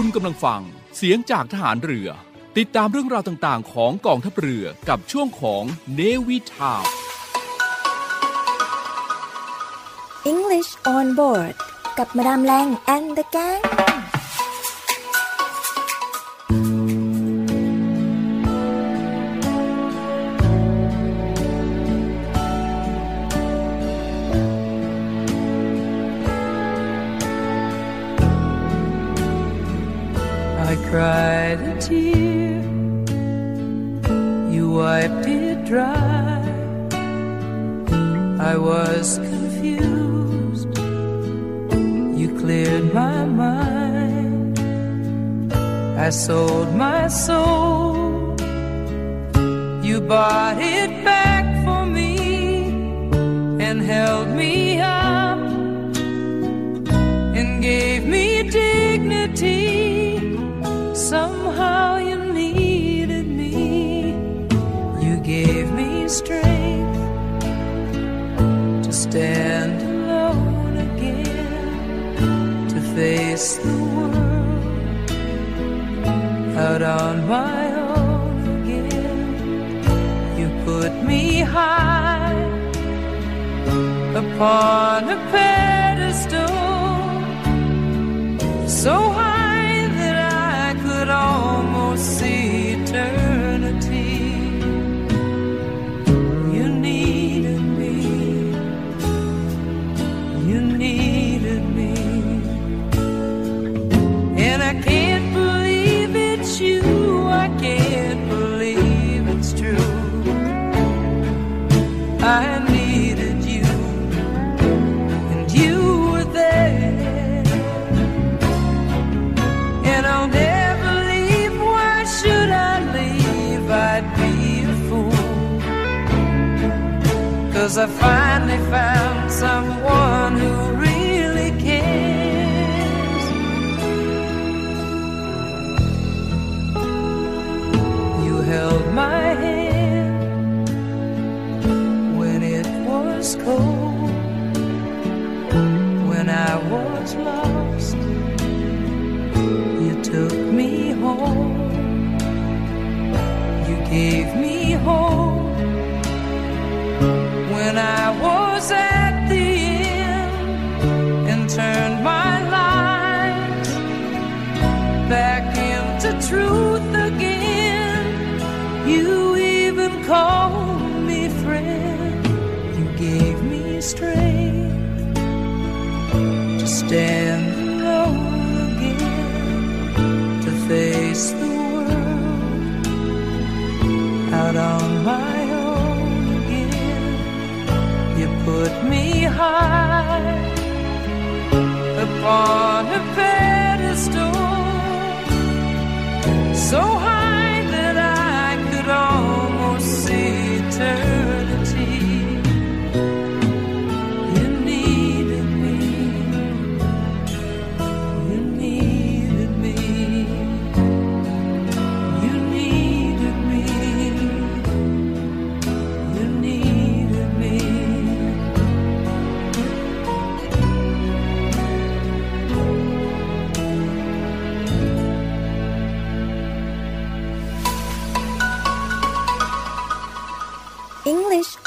คุณกำลังฟังเสียงจากทหารเรือ ติดตามเรื่องราวต่างๆ ของกองทัพเรือกับช่วงของเนวิทาว English on board กับมาดามแรง and the gang I needed you. And you were there. And I'll never leave. Why should I leave? I'd be a fool. Cause I finally found someone who gave me hope. When I high upon a pedestal,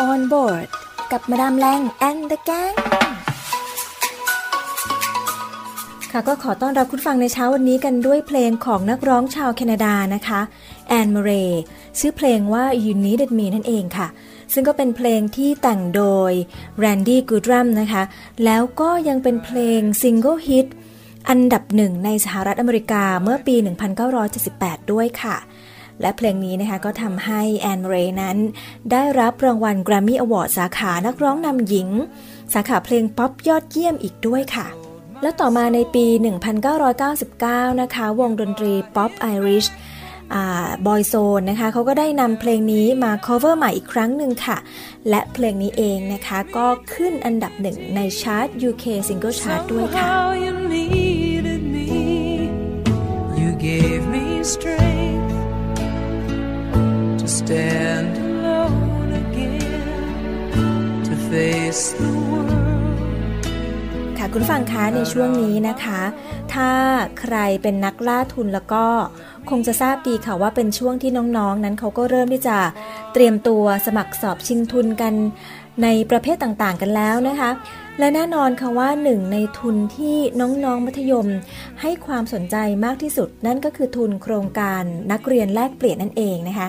on board กับมาดามแรง and the gang ค่ะก็ขอต้อนรับคุณฟังในเช้าวันนี้กันด้วยเพลงของนักร้องชาวแคนาดานะคะแอนมาเรย์ชื่อเพลงว่า You Needed Me นั่นเองค่ะ ซึ่งก็เป็นเพลงที่แต่งโดย Randy Goodrum นะคะ แล้วก็ยังเป็นเพลงซิงเกิลฮิตอันดับหนึ่งในสหรัฐอเมริกาเมื่อปี 1978 ด้วยค่ะ และเพลงนี้นะคะก็ทำให้ Anne Murray นั้น ได้รับรางวัล Grammy Award สาขานักร้องนำหญิง สาขาเพลงป๊อปยอดเยี่ยมอีกด้วยค่ะ แล้วต่อมาในปี 1999 นะคะ วงดนตรีป๊อปไอริช Boyzone นะคะเขาก็ได้นำเพลงนี้มา cover ใหม่อีกครั้งหนึ่งค่ะ และเพลงนี้เองนะคะก็ขึ้นอันดับหนึ่งในชาร์ต UK Single Chart ด้วยค่ะ you needed me. You gave me strength stand alone again, to face the world. ค่ะคุณคุณฟังคะในช่วงนี้นะคะ ถ้าใครเป็นนักล่าทุนแล้วก็คงจะทราบดีค่ะว่าเป็นช่วงที่น้องๆนั้นเขาก็เริ่มที่จะเตรียมตัวสมัครสอบชิงทุนกันในประเภทต่างๆกันแล้วนะคะ และแน่นอนค่ะว่าหนึ่งในทุนที่น้องๆมัธยม ให้ความสนใจมากที่สุด นั่นก็คือทุนโครงการนักเรียนแลกเปลี่ยนนั่นเองนะคะ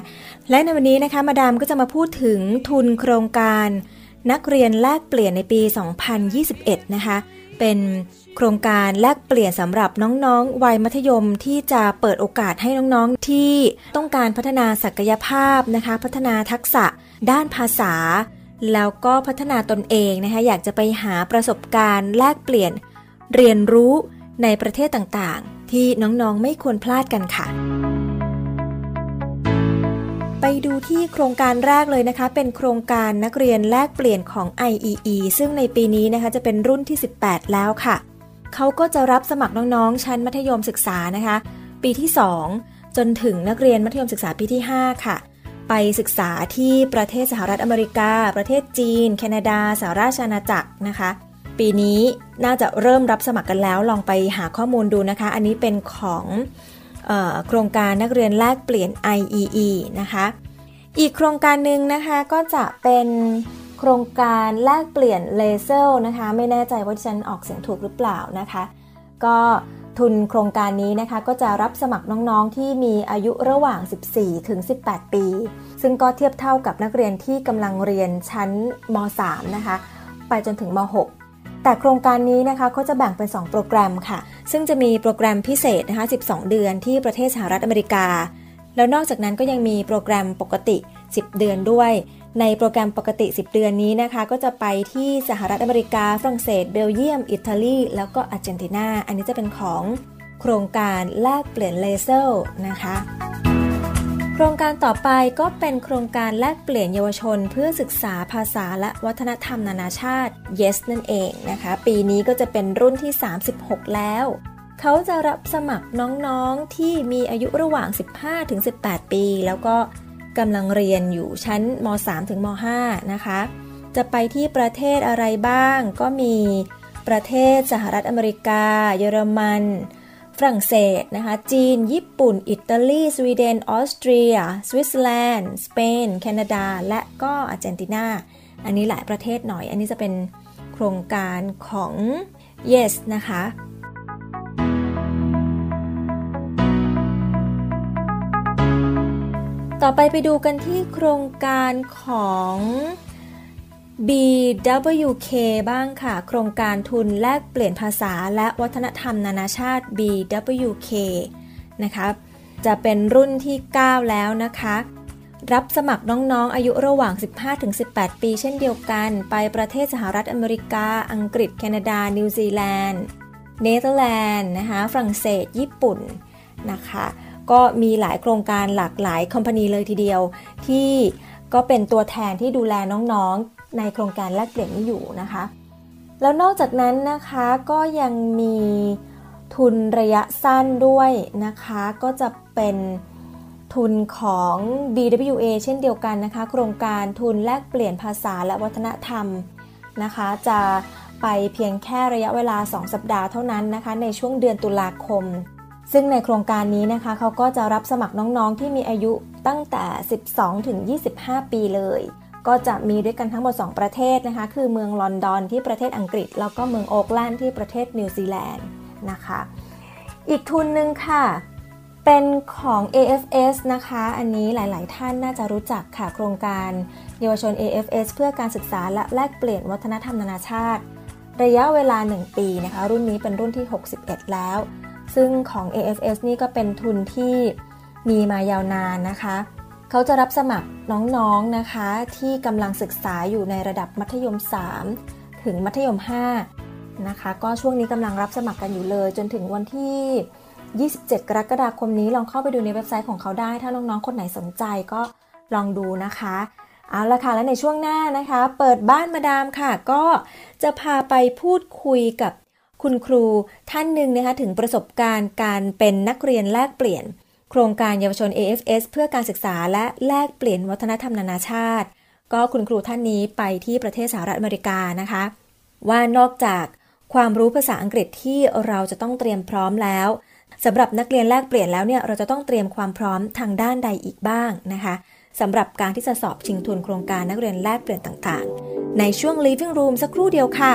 และในวันนี้นะคะมาดามก็จะมาพูดถึงทุนโครงการนักเรียนแลกเปลี่ยนในปี 2021 นะคะ เป็นโครงการแลกเปลี่ยนสำหรับน้องๆ วัยมัธยมที่จะเปิดโอกาสให้น้องๆ ที่ต้องการพัฒนาศักยภาพนะคะ พัฒนาทักษะด้านภาษา แล้วก็พัฒนาตนเองนะคะอยากจะไปหาประสบการณ์ แลกเปลี่ยนเรียนรู้ในประเทศต่างๆ ที่น้องๆไม่ควรพลาดกันค่ะ ไปดูที่โครงการแรกเลยนะคะ เป็นโครงการนักเรียนแลกเปลี่ยนของ IEE ซึ่งในปีนี้นะคะจะเป็นรุ่นที่ 18 แล้วค่ะ เขาก็จะรับสมัครน้องๆ ชั้นมัธยมศึกษานะคะ ปีที่ 2 จนถึงนักเรียนมัธยมศึกษาปีที่ 5 ค่ะ ไปศึกษาที่ประเทศสหรัฐอเมริกา ประเทศจีน แคนาดา สหราชอาณาจักรนะคะ ปีนี้น่าจะเริ่มรับสมัครกันแล้ว ลองไปหาข้อมูลดูนะคะ อันนี้เป็นของออโครงการนักเรียนแลกเปลี่ยน IEE นะคะ อีกโครงการหนึ่งนะคะก็จะเป็นโครงการแลกเปลี่ยนเลเซอร์นะคะ ไม่แน่ใจว่าฉันออกเสียงถูกหรือเปล่านะคะ ก็ ทุนโครงการนี้นะคะก็จะรับสมัครน้องๆ ที่มีอายุระหว่าง 14 ถึง 18 ปี ซึ่งก็เทียบเท่ากับนักเรียนที่กำลังเรียนชั้นม .3 นะคะ ไปจนถึงม .6 แต่โครงการนี้นะคะเขาจะแบ่งเป็น 2 โปรแกรมค่ะ ซึ่งจะมีโปรแกรมพิเศษนะคะ 12 เดือนที่ประเทศสหรัฐอเมริกา แล้วนอกจากนั้นก็ยังมีโปรแกรมปกติ 10 เดือนด้วย ในโปรแกรมปกติ 10 เดือนนี้นะคะ ก็จะไปที่สหรัฐอเมริกา ฝรั่งเศส เบลเยียม อิตาลี แล้วก็อาร์เจนตินา อันนี้จะเป็นของโครงการแลกเปลี่ยนเลเซอร์นะคะโครงการต่อไปก็เป็นโครงการแลกเปลี่ยนเยาวชน เพื่อศึกษาภาษาและวัฒนธรรมนานาชาติ YES นั่นเองนะคะ ปีนี้ก็จะเป็นรุ่นที่ 36 แล้ว เขาจะรับสมัครน้องๆที่มีอายุระหว่าง 15-18 ปี แล้วก็ กำลังเรียนอยู่ชั้นม .3 ถึงม .5 นะคะ จะไปที่ประเทศอะไรบ้าง ก็มีประเทศสหรัฐอเมริกา เยอรมัน ฝรั่งเศสนะคะ จีน ญี่ปุ่น อิตาลี สวีเดน ออสเตรีย สวิตเซอร์แลนด์ สเปน แคนาดา และก็อาร์เจนตินา อันนี้หลายประเทศหน่อย อันนี้จะเป็นโครงการของ Yes นะคะ ต่อไปไปดูกันที่โครงการของ BWK บ้างค่ะ โครงการทุนแลกเปลี่ยนภาษาและวัฒนธรรมนานาชาติ BWK นะคะจะเป็นรุ่นที่ 9 แล้วนะคะ รับสมัครน้องๆ อายุระหว่าง 15-18 ปีเช่นเดียวกัน ไปประเทศสหรัฐอเมริกา อังกฤษ แคนาดา นิวซีแลนด์ เนเธอร์แลนด์นะคะ ฝรั่งเศส ญี่ปุ่นนะคะ ก็มีหลายโครงการหลากหลาย company เลยทีเดียว ที่ก็เป็นตัวแทนที่ดูแลน้องๆ ในโครงการแลกเปลี่ยนนี้อยู่นะคะ แล้วนอกจากนั้นนะคะก็ยังมีทุนระยะสั้นด้วยนะคะ ก็จะเป็นทุนของ BWA เช่นเดียวกันนะคะ โครงการทุนแลกเปลี่ยนภาษาและวัฒนธรรมนะคะ จะไปเพียงแค่ระยะเวลา 2 สัปดาห์เท่านั้นนะคะ ในช่วงเดือนตุลาคม ซึ่งในโครงการนี้นะคะเขาก็จะรับสมัครน้องๆ ที่มีอายุตั้งแต่ 12 ถึง 25 ปีเลย ก็จะมีด้วยกันทั้งหมด 2 ประเทศนะคะ คือเมืองลอนดอนที่ประเทศอังกฤษ แล้วก็เมืองโอ๊กแลนด์ที่ประเทศนิวซีแลนด์นะคะ อีกทุนหนึ่งค่ะ เป็นของ AFS นะคะ อันนี้หลาย ๆ ท่านน่าจะรู้จักค่ะโครงการเยาวชน AFS เพื่อการศึกษาและแลกเปลี่ยนวัฒนธรรมนานาชาติ ระยะเวลา 1 ปีนะคะ รุ่นนี้เป็นรุ่นที่ 61 แล้ว ซึ่งของ AFS นี่ก็เป็นทุนที่มีมายาวนานนะคะ เขาจะรับสมัครน้องๆนะคะ ที่กำลังศึกษาอยู่ในระดับมัธยม 3 ถึงมัธยม 5 นะคะ ก็ช่วงนี้กำลังรับสมัครกันอยู่เลย จนถึงวันที่ 27 กรกฎาคมนี้ลองเข้าไปดูในเว็บไซต์ของเขาได้ ถ้าน้องๆ คนไหนสนใจก็ลองดูนะคะเอาละค่ะและในช่วงหน้านะคะ เปิดบ้านมาดามค่ะ ก็จะพาไปพูดคุยกับ คุณครูท่านหนึ่งนะคะถึงประสบการณ์การเป็นนักเรียนแลกเปลี่ยน โครงการเยาวชน AFS เพื่อการศึกษาและแลกเปลี่ยนวัฒนธรรมนานาชาติ ก็คุณครูท่านนี้ไปที่ประเทศสหรัฐอเมริกานะคะ ว่านอกจากความรู้ภาษาอังกฤษที่เราจะต้องเตรียมพร้อมแล้วสำหรับนักเรียนแลกเปลี่ยนแล้วเนี่ยเราจะต้องเตรียมความพร้อมทางด้านใดอีกบ้างนะคะสำหรับการที่จะสอบชิงทุนโครงการนักเรียนแลกเปลี่ยนต่างๆ ในช่วง living room สักครู่เดียวค่ะ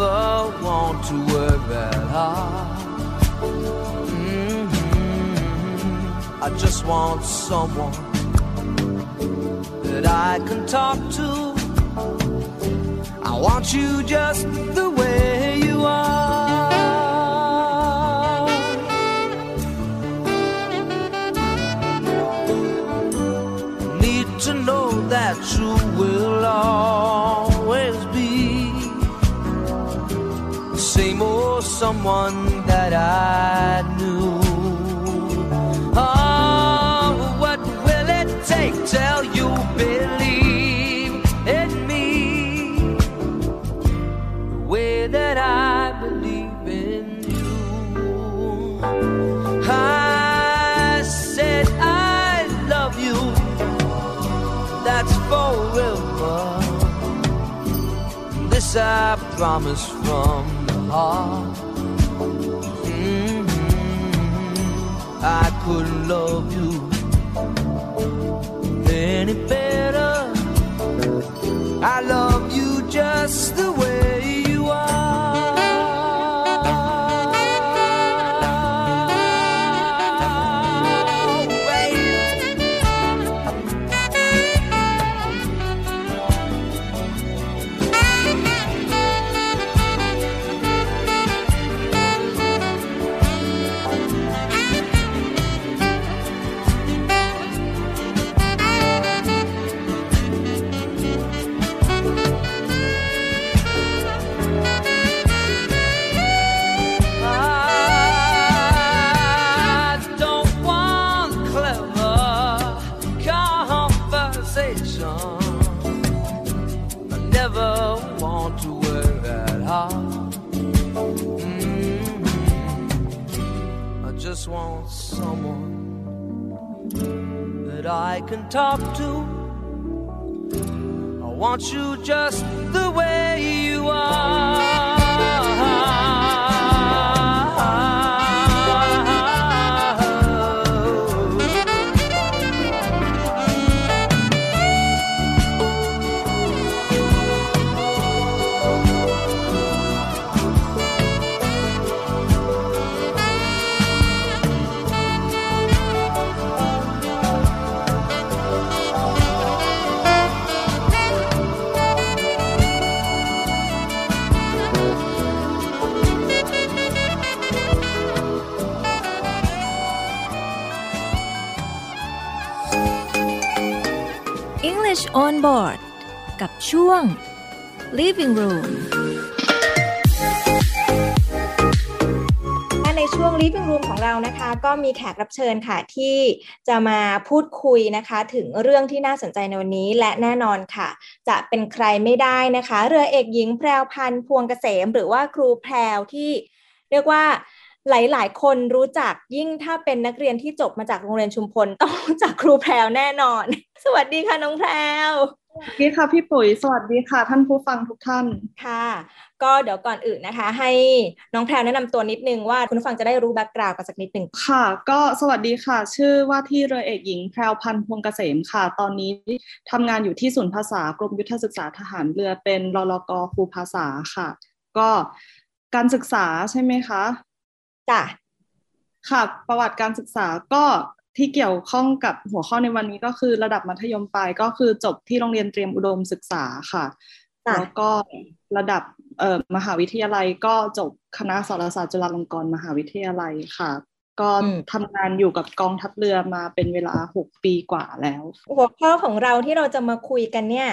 Never want to work that hard. Mhm. I just want someone that I can talk to. I want you just the way you are. Need to know that you will always same old someone that I knew. Oh, what will it take till you believe in me? The way that I believe in you. I said I love you. That's forever. This I promise from heart. Mhm. I couldn't love you any better. I love you just the way มีแขกรับเชิญค่ะที่จะมาพูดคุยนะคะ ถึงเรื่องที่น่าสนใจในวันนี้และแน่นอนค่ะ จะเป็นใครไม่ได้นะคะ เรือเอกหญิงแพรวพันธ์พวงเกษม หรือว่าครูแพรวที่เรียกว่าหลาย ๆ คนรู้จักยิ่งถ้าเป็นนักเรียนที่จบมาจากโรงเรียนชุมพลต้องรู้จักครูแพรวแน่นอน สวัสดีค่ะน้องแพรวสวัสดีค่ะพี่ปุ๋ยสวัสดีค่ะ ท่านผู้ฟังทุกท่านค่ะ ก็เดี๋ยวก่อนอื่นนะคะ ให้น้องแพรวแนะนำตัวนิดนึงว่าคุณผู้ฟังจะได้รู้แบ็กกราวด์กันสักนิดหนึ่งค่ะ ก็สวัสดีค่ะ ชื่อว่าที่เรือเอกหญิงแพรวพันธ์พวงเกษมค่ะ ตอนนี้ทำงานอยู่ที่ศูนย์ภาษากรมยุทธศึกษาทหารเรือเป็นรลกครูภาษาค่ะ ก็การศึกษาใช่ไหมคะจ้ะค่ะ ประวัติการศึกษาก็ที่เกี่ยวข้องกับหัวข้อในวันนี้ก็คือระดับมัธยมปลายก็คือจบที่โรงเรียนเตรียมอุดมศึกษาค่ะจ้ะแล้วก็ระดับเอ่อ มหาวิทยาลัยก็จบคณะสารศาสตร์จุฬาลงกรณ์มหาวิทยาลัยค่ะ ก็อืมทำงานอยู่กับกองทัพเรือมาเป็นเวลาหกปีกว่าแล้ว หัวข้อของเราที่เราจะมาคุยกันเนี่ย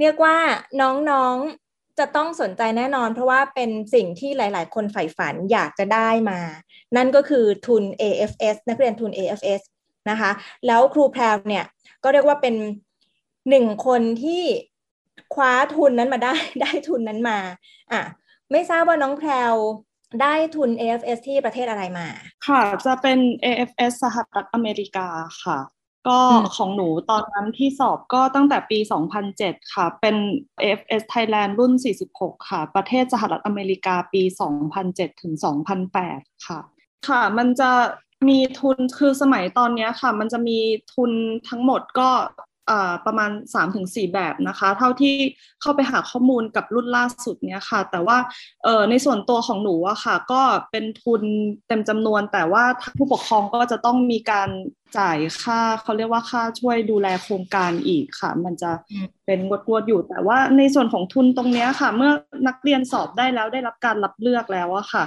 เรียกว่าน้องๆจะต้องสนใจแน่นอน เพราะว่าเป็นสิ่งที่หลาย ๆ คนใฝ่ฝันอยากจะได้มา นั่นก็คือทุน AFS นักเรียนทุน AFS นะคะ แล้วครูแพรวเนี่ยก็เรียกว่าเป็นหนึ่งคนที่ คว้าทุนนั้นมาได้ได้ทุนนั้นมาอะไม่ทราบว่าน้องแพรวได้ทุน AFS ที่ประเทศอะไรมา ค่ะ จะเป็น AFS สหรัฐอเมริกาค่ะ ก็อืมของหนูตอนนั้นที่สอบก็ตั้งแต่ปี 2007 ค่ะ เป็น AFS Thailand รุ่น 46 ค่ะ ประเทศสหรัฐอเมริกาปี 2007 ถึง 2008 ค่ะ ค่ะ มันจะมีทุนคือสมัยตอนเนี้ยค่ะ มันจะมีทุนทั้งหมดก็อ่า ประมาณ 3-4 แบบนะคะ เท่าที่เข้าไปหาข้อมูลกับรุ่นล่าสุดเนี้ยค่ะ แต่ว่าในส่วนตัวของหนูอะค่ะ ก็เป็นทุนเต็มจำนวน แต่ว่าผู้ปกครองก็จะต้องมีการจ่ายค่าเขาเรียกว่าค่าช่วยดูแลโครงการอีกค่ะ มันจะเป็นงวดๆอยู่ แต่ว่าในส่วนของทุนตรงเนี้ยค่ะ เมื่อนักเรียนสอบได้แล้วได้รับการรับเลือกแล้วอะค่ะ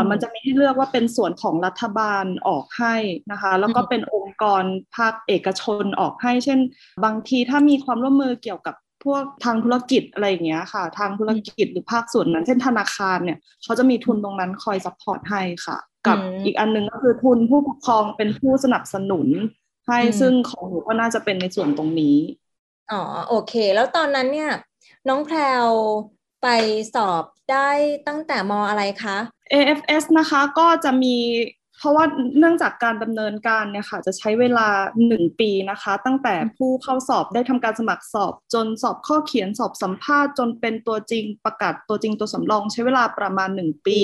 มันจะมีให้เลือกว่าเป็นส่วนของรัฐบาลออกให้นะคะ แล้วก็อืมเป็นองค์กรภาคเอกชนออกให้ เช่น บางทีถ้ามีความร่วมมือเกี่ยวกับพวกทางธุรกิจอะไรอย่างเงี้ยค่ะ ทางธุรกิจหรือภาคส่วนนั้น เช่นธนาคารเนี่ยเขาจะมีทุนตรงนั้นคอย support ให้ค่ะ กับอืมอีกอันหนึ่งก็คือทุนผู้ปกครองเป็นผู้สนับสนุน ให้อืมซึ่งของหนูก็น่าจะเป็นในส่วนตรงนี้อ๋อโอเค แล้วตอนนั้นเนี่ย น้องแพรวไปสอบได้ตั้งแต่มอะไรคะ AFS นะคะก็จะมีเพราะว่าเนื่องจากการดำเนินการเนี่ยค่ะจะใช้เวลา 1 ปีนะคะ ตั้งแต่ผู้เข้าสอบได้ทำการสมัครสอบ จนสอบข้อเขียนสอบสัมภาษณ์ จนเป็นตัวจริงประกาศตัวจริงตัวสำรองใช้เวลาประมาณ 1 ปี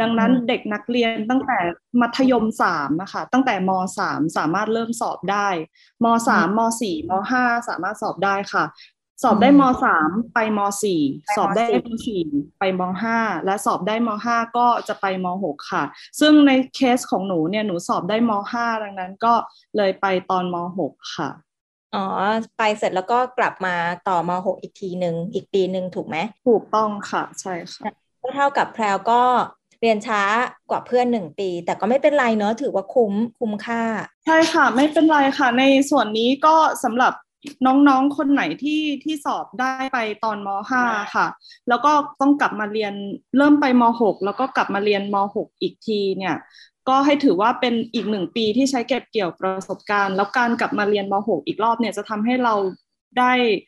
ดังนั้นอืมเด็กนักเรียนตั้งแต่มัธยม3นะคะตั้งแต่ม3สามารถเริ่มสอบได้ม3ม4ม5สามารถสอบได้ค่ะ สอบได้อืมม3ไปมไปม4สอบได้สี่ม4ไปม5และสอบได้ม5ก็จะไปม6ค่ะ ซึ่งในเคสของหนูเนี่ยหนูสอบได้ม5ดังนั้นก็เลยไปตอนม6ค่ะอ๋อ ไปเสร็จแล้วก็กลับมาต่อมหกอีกทีหนึ่งอีกปีหนึ่งถูกไหมถูกต้องค่ะ ใช่ค่ะก็เท่ากับแพรวก็เรียนช้ากว่าเพื่อนหนึ่งปี แต่ก็ไม่เป็นไรเนอะถือว่าคุ้มคุ้มค่า ใช่ค่ะ ไม่เป็นไรค่ะ ในส่วนนี้ก็สำหรับ น้องๆ คนไหนที่ที่สอบได้ไปตอนม .5 ค่ะ แล้วก็ต้องกลับมาเรียนเริ่มไปม .6 แล้วก็กลับมาเรียนม .6 อีกทีเนี่ย ก็ให้ถือว่าเป็นอีกหนึ่งปีที่ใช้เก็บเกี่ยวประสบการณ์ แล้วการกลับมาเรียนม .6 อีกรอบเนี่ยจะทำให้เราได้เอ่อ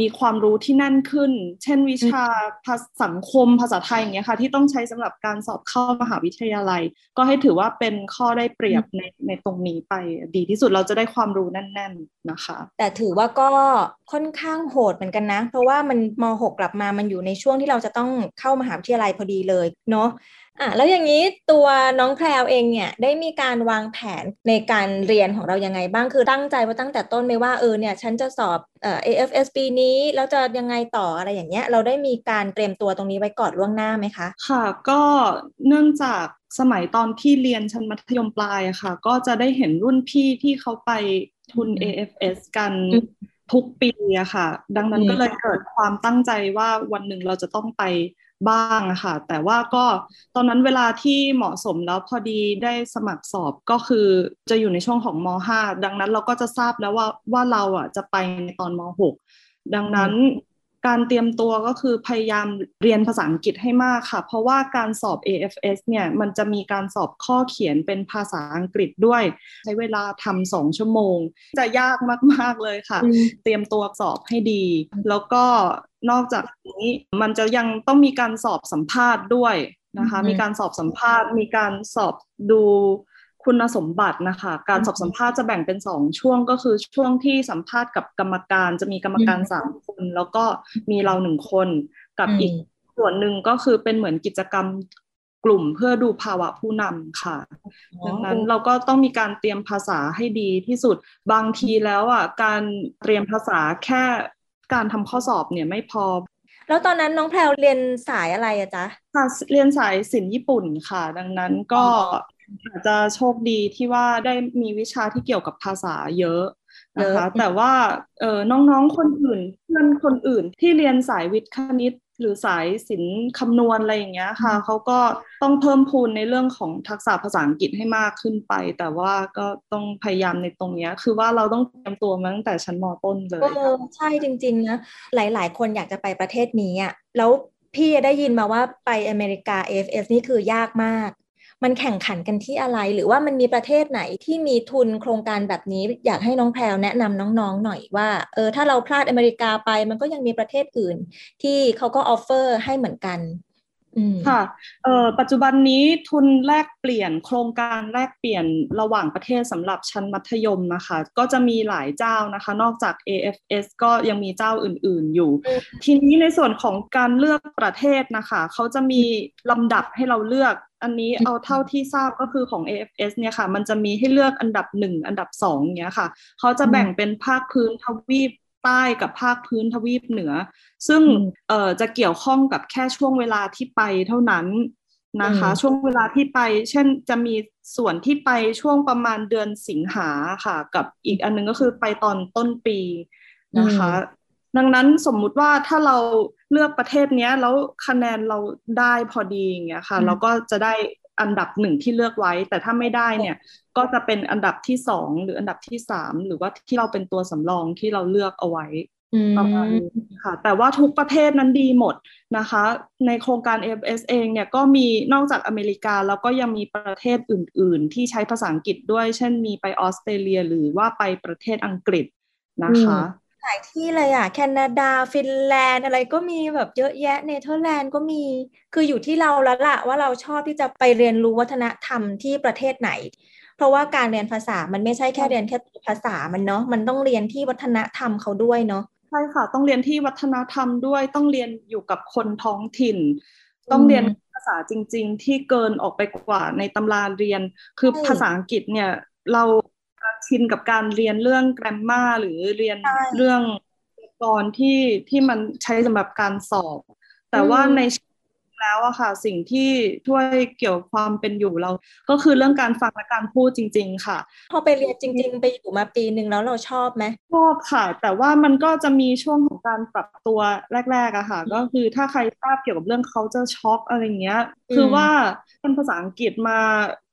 มีความรู้ที่แน่นขึ้น เช่นวิชาภาษาสังคมภาษาไทยอย่างเงี้ยค่ะ ที่ต้องใช้สำหรับการสอบเข้ามหาวิทยาลัย ก็ให้ถือว่าเป็นข้อได้เปรียบในในตรงนี้ไปดีที่สุดเราจะได้ความรู้แน่น ๆนะคะ แต่ถือว่าก็ค่อนข้างโหดเหมือนกันนะ เพราะว่ามันม .6 กลับมามันอยู่ในช่วงที่เราจะต้องเข้ามหาวิทยาลัยพอดีเลยเนาะ อะแล้วอย่างนี้ตัวน้องแพรวเองเนี่ยได้มีการวางแผนในการเรียนของเรายังไงบ้างคือตั้งใจว่าตั้งแต่ต้นไหมว่าเออเนี่ยฉันจะสอบเอ่อ AFS ปีนี้แล้วจะยังไงต่ออะไรอย่างเงี้ยเราได้มีการเตรียมตัวตรงนี้ไว้ก่อนล่วงหน้าไหมคะ ค่ะก็เนื่องจากสมัยตอนที่เรียนชั้นมัธยมปลายอะค่ะ ก็จะได้เห็นรุ่นพี่ที่เขาไปทุนอืม AFS กันอืมทุกปีอะค่ะ ดังนั้นอืมก็เลยเกิดความตั้งใจว่าวันหนึ่งเราจะต้องไป บ้างอะค่ะ แต่ว่าก็ตอนนั้นเวลาที่เหมาะสมแล้วพอดีได้สมัครสอบก็คือจะอยู่ในช่วงของม .5 ดังนั้นเราก็จะทราบแล้วว่าว่าเราอะจะไปในตอนม .6 ดังนั้นการเตรียมตัวก็คือพยายามเรียนภาษาอังกฤษให้มากค่ะ เพราะว่าการสอบ AFS เนี่ยมันจะมีการสอบข้อเขียนเป็นภาษาอังกฤษด้วย ใช้เวลาทำสองชั่วโมง จะยากมาก ๆ เลยค่ะ เตรียมตัวสอบให้ดี แล้วก็ นอกจากนี้มันจะยังต้องมีการสอบสัมภาษณ์ด้วยนะคะ มีการสอบสัมภาษณ์ มีการสอบดูคุณสมบัตินะคะ การสอบสัมภาษณ์จะแบ่งเป็นสองช่วงก็คือช่วงที่สัมภาษณ์กับกรรมการจะมีกรรมการสามคน แล้วก็มีเราหนึ่งคนกับอีกส่วนหนึ่งก็คือเป็นเหมือนกิจกรรมกลุ่มเพื่อดูภาวะผู้นำค่ะ ดังนั้นเราก็ต้องมีการเตรียมภาษาให้ดีที่สุด บางทีแล้วอะการเตรียมภาษาแค่ การทำข้อสอบเนี่ยไม่พอ แล้วตอนนั้นน้องแพลวเรียนสายอะไรอะจ๊ะค่ะเรียนสายศิลป์ญี่ปุ่นค่ะ ดังนั้นก็อาจจะโชคดีที่ว่าได้มีวิชาที่เกี่ยวกับภาษาเยอะนะคะแต่ว่าเออน้องๆคนอื่นเพื่อนคนอื่นที่เรียนสายวิทย์คณิต หรือสายศิลป์คำนวณอะไรอย่างเงี้ยค่ะเขาก็ต้องเพิ่มพูนในเรื่องของทักษะภาษาอังกฤษให้มากขึ้นไป แต่ว่าก็ต้องพยายามในตรงเนี้ย คือว่าเราต้องเตรียมตัวมาตั้งแต่ชั้นมต้นเลยใช่จริงๆนะหลาย ๆ คนอยากจะไปประเทศนี้อะแล้วพี่ได้ยินมาว่าไปอเมริกา AFS นี่คือยากมาก มันแข่งขันกันที่อะไร หรือว่ามันมีประเทศไหนที่มีทุนโครงการแบบนี้ อยากให้น้องแพรวแนะนำน้องๆหน่อยว่าเออถ้าเราพลาดอเมริกาไป มันก็ยังมีประเทศอื่น ที่เขาก็ออฟเฟอร์ให้เหมือนกันค่ะเอ่อปัจจุบันนี้ทุนแลกเปลี่ยนโครงการแลกเปลี่ยนระหว่างประเทศสำหรับชั้นมัธยมนะคะ ก็จะมีหลายเจ้านะคะ นอกจาก AFS ก็ยังมีเจ้าอื่น ๆ อยู่ ทีนี้ในส่วนของการเลือกประเทศนะคะ เขาจะมีลำดับให้เราเลือก อันนี้เอาเท่าที่ทราบก็คือของ AFS เนี่ยค่ะ มันจะมีให้เลือกอันดับหนึ่งอันดับสองเนี้ยค่ะ เขาจะแบ่งเป็นภาคพื้นทวีปใต้กับภาคพื้นทวีปเหนือ ซึ่งเอ่อจะเกี่ยวข้องกับแค่ช่วงเวลาที่ไปเท่านั้นนะคะ ช่วงเวลาที่ไป เช่นจะมีส่วนที่ไปช่วงประมาณเดือนสิงหาค่ะ กับอีกอันนึงก็คือไปตอนต้นปีนะคะ ดังนั้นสมมุติว่าถ้าเรา เลือกประเทศนี้แล้วคะแนนเราได้พอดีอย่างเงี้ยค่ะ เราก็จะได้อันดับหนึ่งที่เลือกไว้ แต่ถ้าไม่ได้เนี่ย ก็จะเป็นอันดับที่สองหรืออันดับที่สามหรือว่าที่เราเป็นตัวสำรองที่เราเลือกเอาไว้ประมาณนี้ค่ะ แต่ว่าทุกประเทศนั้นดีหมดนะคะ ในโครงการ FS เองเนี่ยก็มีนอกจากอเมริกา แล้วก็ยังมีประเทศอื่น ๆ ที่ใช้ภาษาอังกฤษด้วย เช่นมีไปออสเตรเลีย หรือว่าไปประเทศอังกฤษนะคะ หลายที่เลยอะ แคนาดาฟินแลนด์อะไรก็มีแบบเยอะแยะเนเธอร์แลนด์ก็มี คืออยู่ที่เราแล้วล่ะว่าเราชอบที่จะไปเรียนรู้วัฒนธรรมที่ประเทศไหน เพราะว่าการเรียนภาษามันไม่ใช่แค่เรียนแค่ภาษามันเนาะมันต้องเรียนที่วัฒนธรรมเขาด้วยเนาะใช่ค่ะต้องเรียนที่วัฒนธรรมด้วยต้องเรียนอยู่กับคนท้องถิ่น ต้องเรียนภาษาจริง ๆ ที่เกินออกไปกว่าในตำราเรียน คือภาษาอังกฤษเนี่ยเรา ชินกับการเรียนเรื่องแกรมมาหรือเรียนเรื่องกรที่ที่มันใช้สำหรับการสอบ แต่ว่าใน แล้วอะค่ะ สิ่งที่ช่วยเกี่ยวความเป็นอยู่เรา ก็คือเรื่องการฟังและการพูดจริง ๆ ค่ะ พอไปเรียนจริง ๆ ไปอยู่มาปีหนึ่งแล้วเราชอบไหมชอบค่ะ แต่ว่ามันก็จะมีช่วงของการปรับตัวแรกๆอะค่ะ ก็คือถ้าใครทราบเกี่ยวกับเรื่องเขาจะช็อกอะไรเงี้ย คือว่าเป็นภาษาอังกฤษมา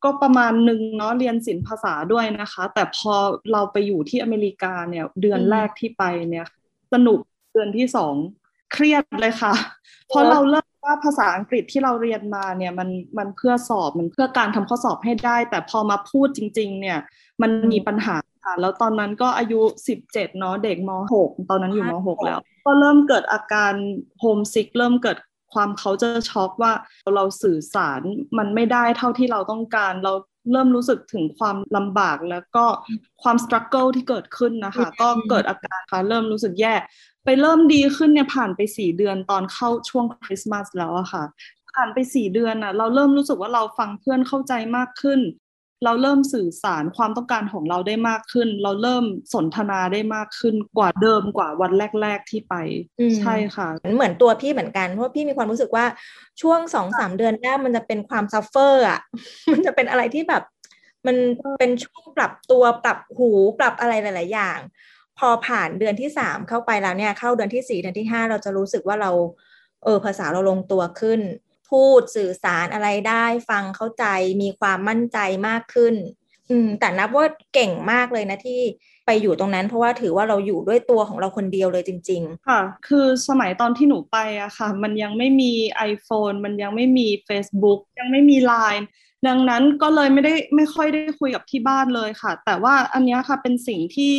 ก็ประมาณหนึ่งเนาะเรียนศิลป์ภาษาด้วยนะคะ แต่พอเราไปอยู่ที่อเมริกาเนี่ยเดือนแรกที่ไปเนี่ย สนุกเดือนที่สองเครียดเลยค่ะ เพราะเราเริ่ม ว่าภาษาอังกฤษที่เราเรียนมาเนี่ยมันมันเพื่อสอบมันเพื่อการทำข้อสอบให้ได้ แต่พอมาพูดจริง ๆ เนี่ย มันมีปัญหาค่ะแล้วตอนนั้นก็อายุสิบเจ็ดเนาะเด็กมหกตอนนั้นอยู่มหกแล้ว ก็เริ่มเกิดอาการ homesick เริ่มเกิดความ culture shock ว่าเราสื่อสารมันไม่ได้เท่าที่เราต้องการ เรา เริ่มรู้สึกถึงความลำบากแล้วก็ความ struggle ที่เกิดขึ้นนะคะ ก็เกิดอาการค่ะเริ่มรู้สึกแย่ ไปเริ่มดีขึ้นเนี่ยผ่านไปสี่เดือนตอนเข้าช่วงคริสต์มาสแล้วอะค่ะผ่านไปสี่เดือนอะเราเริ่มรู้สึกว่าเราฟังเพื่อนเข้าใจมากขึ้น เราเริ่มสื่อสารความต้องการของเราได้มากขึ้น เราเริ่มสนทนาได้มากขึ้นกว่าเดิมกว่าวันแรก ๆที่ไป ใช่ค่ะเหมือนตัวพี่เหมือนกัน เพราะพี่มีความรู้สึกว่าช่วงสองสามเดือนแรกมันจะเป็นความ sufferอะมันจะเป็นอะไรที่แบบ มันเป็นช่วงปรับตัวปรับหูปรับอะไรหลาย ๆ อย่าง พอผ่านเดือนที่สามเข้าไปแล้วเนี่ยเข้าเดือนที่สี่เดือนที่ห้าเราจะรู้สึกว่าเราเออภาษาเราลงตัวขึ้น พูดสื่อสารอะไรได้ ฟังเข้าใจมีความมั่นใจมากขึ้น อืม แต่นับว่าเก่งมากเลยนะที่ไปอยู่ตรงนั้น เพราะว่าถือว่าเราอยู่ด้วยตัวของเราคนเดียวเลยจริง ๆ ค่ะ คือสมัยตอนที่หนูไปอะค่ะ มันยังไม่มี iPhone มันยังไม่มี Facebook ยังไม่มี Line ดังนั้นก็เลยไม่ได้ไม่ค่อยได้คุยกับที่บ้านเลยค่ะ แต่ว่าอันนี้ค่ะเป็นสิ่งที่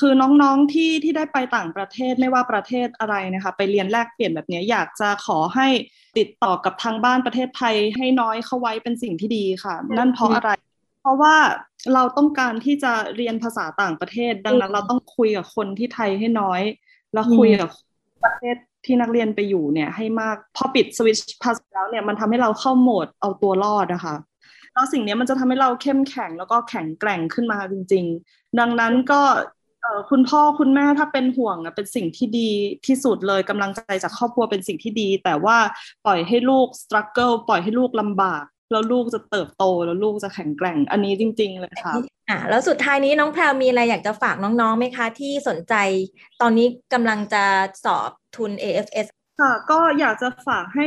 คือน้องๆที่ที่ได้ไปต่างประเทศไม่ว่าประเทศอะไรนะคะไปเรียนแลกเปลี่ยนแบบนี้อยากจะขอให้ติดต่อกับทางบ้านประเทศไทยให้น้อยเข้าไว้เป็นสิ่งที่ดีค่ะ นั่นเพราะอะไร เพราะว่าเราต้องการที่จะเรียนภาษาต่างประเทศ ดังนั้น เราต้องคุยกับคนที่ไทยให้น้อย แล้วคุยกับประเทศที่นักเรียนไปอยู่เนี่ยให้มากพอปิดสวิตช์ภาษาแล้วเนี่ยมันทำให้เราเข้าโหมดเอาตัวรอดนะคะแล้วสิ่งนี้มันจะทำให้เราเข้มแข็งแล้วก็แข็งแกร่งขึ้นมาจริง ๆ ดังนั้นก็ คุณพ่อคุณแม่ถ้าเป็นห่วงเป็นสิ่งที่ดีที่สุดเลยกำลังใจจากครอบครัวเป็นสิ่งที่ดี แต่ว่าปล่อยให้ลูก struggle ปล่อยให้ลูกลำบาก แล้วลูกจะเติบโตแล้วลูกจะแข็งแกร่ง อันนี้จริง ๆ เลยค่ะอ่าแล้วสุดท้ายนี้น้องแพรมีอะไรอยากจะฝากน้องๆไหมคะ ที่สนใจ ตอนนี้กำลังจะสอบทุน AFS ค่ะก็อยากจะฝากให้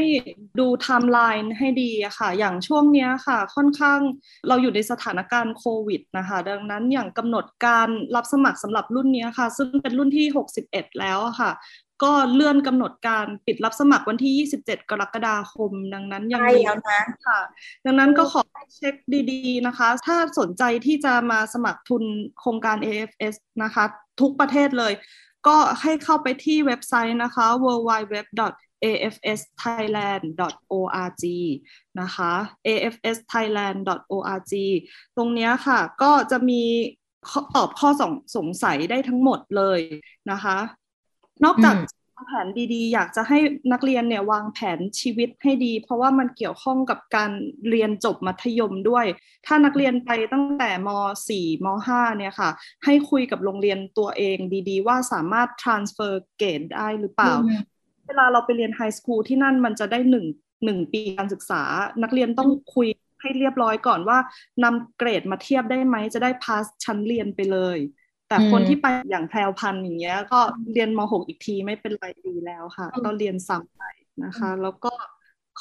ดูไทม์ไลน์ให้ดีอะค่ะ อย่างช่วงนี้ค่ะ ค่อนข้างเราอยู่ในสถานการณ์โควิดนะคะ ดังนั้นอย่างกำหนดการรับสมัครสำหรับรุ่นนี้ค่ะ ซึ่งเป็นรุ่นที่ 61 แล้วค่ะ ก็เลื่อนกำหนดการปิดรับสมัครวันที่ 27 กรกฎาคม ดังนั้นยังมีแล้วนะค่ะ ดังนั้นก็ขอเช็คดีๆนะคะ ถ้าสนใจที่จะมาสมัครทุนโครงการ AFS นะคะ ทุกประเทศเลย ก็ให้เข้าไปที่เว็บไซต์นะคะ www.afsthailand.org นะคะ afsthailand.org ตรงนี้ค่ะก็จะมีตอบข้อสงสงสัยได้ทั้งหมดเลยนะคะ นอกจาก แผนดีๆ อยากจะให้นักเรียนเนี่ยวางแผนชีวิตให้ดี เพราะว่ามันเกี่ยวข้องกับการเรียนจบมัธยมด้วย ถ้านักเรียนไปตั้งแต่ม .4 ม .5 เนี่ยค่ะ ให้คุยกับโรงเรียนตัวเองดีๆ ว่าสามารถ transfer เกรดได้หรือเปล่า เวลาเราไปเรียนไฮสคูลที่นั่นมันจะได้หนึ่งหนึ่งปีการศึกษา นักเรียนต้องคุยให้เรียบร้อยก่อนว่านำเกรดมาเทียบได้ไหมจะได้พาสชั้นเรียนไปเลย แต่คนที่ไปอย่างแพรวพันอย่างเงี้ย ก็เรียนม .6 อีกทีไม่เป็นไรดีแล้วค่ะ ก็เรียนซ้ำไปนะคะ แล้วก็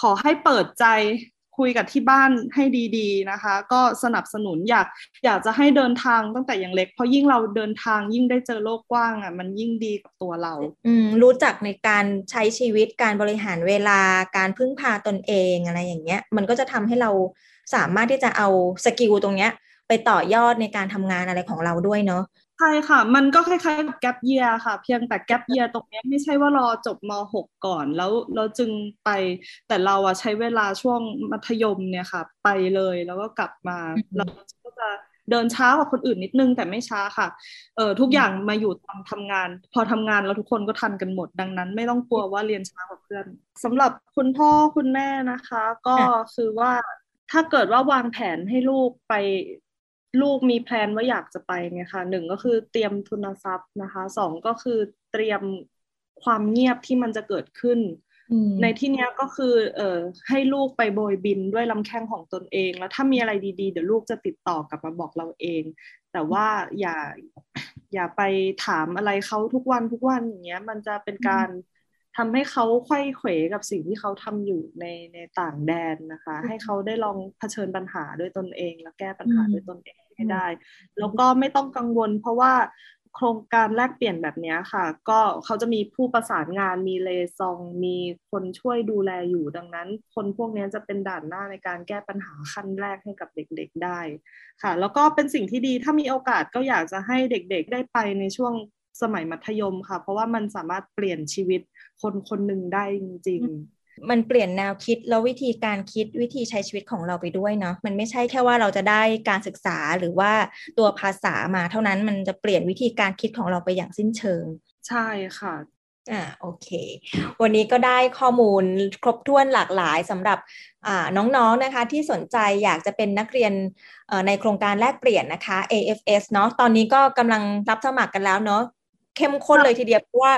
ขอให้เปิดใจคุยกับที่บ้านให้ดีๆนะคะ ก็สนับสนุนอยากอยากจะให้เดินทางตั้งแต่ยังเล็ก เพราะยิ่งเราเดินทางยิ่งได้เจอโลกกว้างอะ มันยิ่งดีกับตัวเรา อืมรู้จักในการใช้ชีวิตการบริหารเวลาการพึ่งพาตนเองอะไรอย่างเงี้ย มันก็จะทำให้เราสามารถที่จะเอาสกิลตรงเนี้ย ไปต่อยอดในการทำงานอะไรของเราด้วยเนาะ ใช่ค่ะ มันก็คล้ายๆกับแกลบเยียค่ะ เพียงแต่แกลบเยียตรงนี้ไม่ใช่ว่ารอจบม .6 ก่อน แล้วเราจึงไป แต่เราอะใช้เวลาช่วงมัธยมเนี่ยค่ะ ไปเลยแล้วก็กลับมา เราก็จะเดินช้ากว่าคนอื่นนิดนึงแต่ไม่ช้าค่ะ เออทุกอย่างมาอยู่ตอนทำงาน พอทำงานแล้วทุกคนก็ทันกันหมด ดังนั้น ไม่ต้องกลัวว่าเรียนช้ากว่าเพื่อนสำหรับคุณพ่อคุณแม่นะคะ ก็คือว่าถ้าเกิดว่าวางแผนให้ลูกไป ลูกมีแพลนว่าอยากจะไปเนี่ยค่ะหนึ่งก็คือเตรียมทุนทรัพย์นะคะสองก็คือเตรียมความเงียบที่มันจะเกิดขึ้น ในที่นี้ก็คือ เอ่อให้ลูกไปโบยบินด้วยลำแข้งของตนเอง แล้วถ้ามีอะไรดีๆ เดี๋ยวลูกจะติดต่อกลับมาบอกเราเอง แต่ว่าอย่าอย่าไปถามอะไรเขาทุกวันทุกวันอย่างเงี้ย มันจะเป็นการทำให้เขาไข้เขวกับสิ่งที่เขาทำอยู่ในในต่างแดนนะคะ ให้เขาได้ลองเผชิญปัญหาด้วยตนเอง แล้วแก้ปัญหาด้วยตนเอง ให้ได้ แล้วก็ไม่ต้องกังวล เพราะว่าโครงการแลกเปลี่ยนแบบนี้ค่ะ ก็เขาจะมีผู้ประสานงานมีเลซอง มีคนช่วยดูแลอยู่ดังนั้น คนพวกนี้จะเป็นด่านหน้าในการแก้ปัญหาขั้นแรกให้กับเด็กๆได้ค่ะ แล้วก็เป็นสิ่งที่ดีถ้ามีโอกาสก็อยากจะให้เด็กๆได้ไปในช่วงสมัยมัธยมค่ะ เพราะว่ามันสามารถเปลี่ยนชีวิตคนคนหนึ่งได้จริง ๆ มันเปลี่ยนแนวคิดแล้ววิธีการคิดวิธีใช้ชีวิตของเราไปด้วยเนาะมันไม่ใช่แค่ว่าเราจะได้การศึกษาหรือว่าตัวภาษามาเท่านั้นมันจะเปลี่ยนวิธีการคิดของเราไปอย่างสิ้นเชิง ใช่ค่ะอ่าโอเค วันนี้ก็ได้ข้อมูลครบถ้วนหลากหลายสำหรับน้องๆนนะคะที่สนใจอยากจะเป็นนักเรียนในโครงการแลกเปลี่ยนนะคะ AFS เนาะตอนนี้ก็กำลังรับสมัครกันแล้วเนาะเข้มข้นเลยทีเดียวเพราะว่า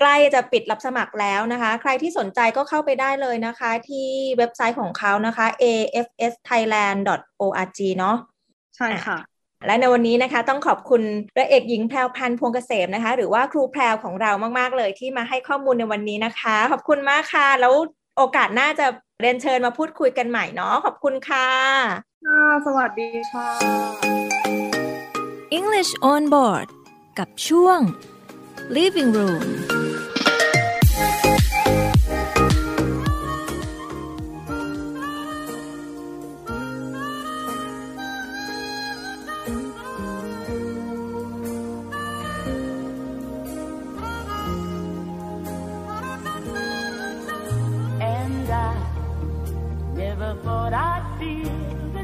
ใกล้จะปิดรับสมัครแล้วนะคะ ใครที่สนใจก็เข้าไปได้เลยนะคะ ที่เว็บไซต์ของเขานะคะ afsthailand.org เนาะใช่ค่ะ และในวันนี้นะคะ ต้องขอบคุณพระเอกหญิงแพรวพันธ์พวงเกษมนะคะ หรือว่าครูแพรวของเรามาก ๆ เลยที่มาให้ข้อมูลในวันนี้นะคะ ขอบคุณมากค่ะ แล้วโอกาสหน้าจะเรียนเชิญมาพูดคุยกันใหม่เนาะขอบคุณค่ะค่ะสวัสดีค่ะ English on board กับช่วง Living Room never thought I'd feel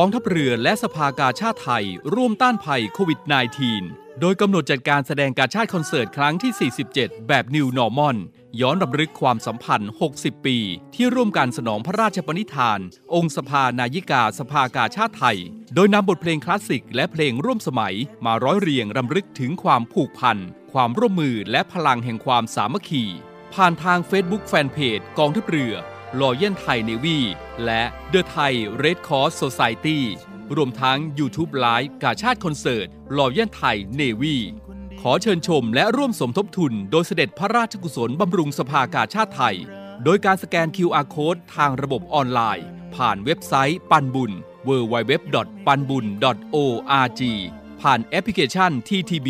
กองทัพเรือและสภากาชาติไทย ร่วมต้านภัยโควิด -19 โดยกำหนดจัดการแสดงการชาติคอนเสิร์ตครั้งที่ 47 แบบ New Normal ย้อนรำลึกความสัมพันธ์ 60 ปี ที่ร่วมกันสนองพระราชปณิธาน องค์สภานายิกาสภากาชาติไทย โดยนำบทเพลงคลาสสิกและเพลงร่วมสมัย มาร้อยเรียงรำลึกถึงความผูกพัน ความร่วมมือและพลังแห่งความสามัคคี ผ่านทาง Facebook Fanpage กองทัพเรือ ยเนวีและ The Thai Red Cross Society รวมทั้ง YouTube Live กาชาติคอนเสิร์ตรอยันไทยเนวีขอเชิญชมและร่วมสมทบทุน โดยเสด็จพระราชกุศลบำรุงสภากาชาติไทย โดยการสแกน QR Code ทางระบบออนไลน์ ผ่านเว็บไซต์ปันบุญ www.panbun.org ผ่านแอปพลิเคชัน TTB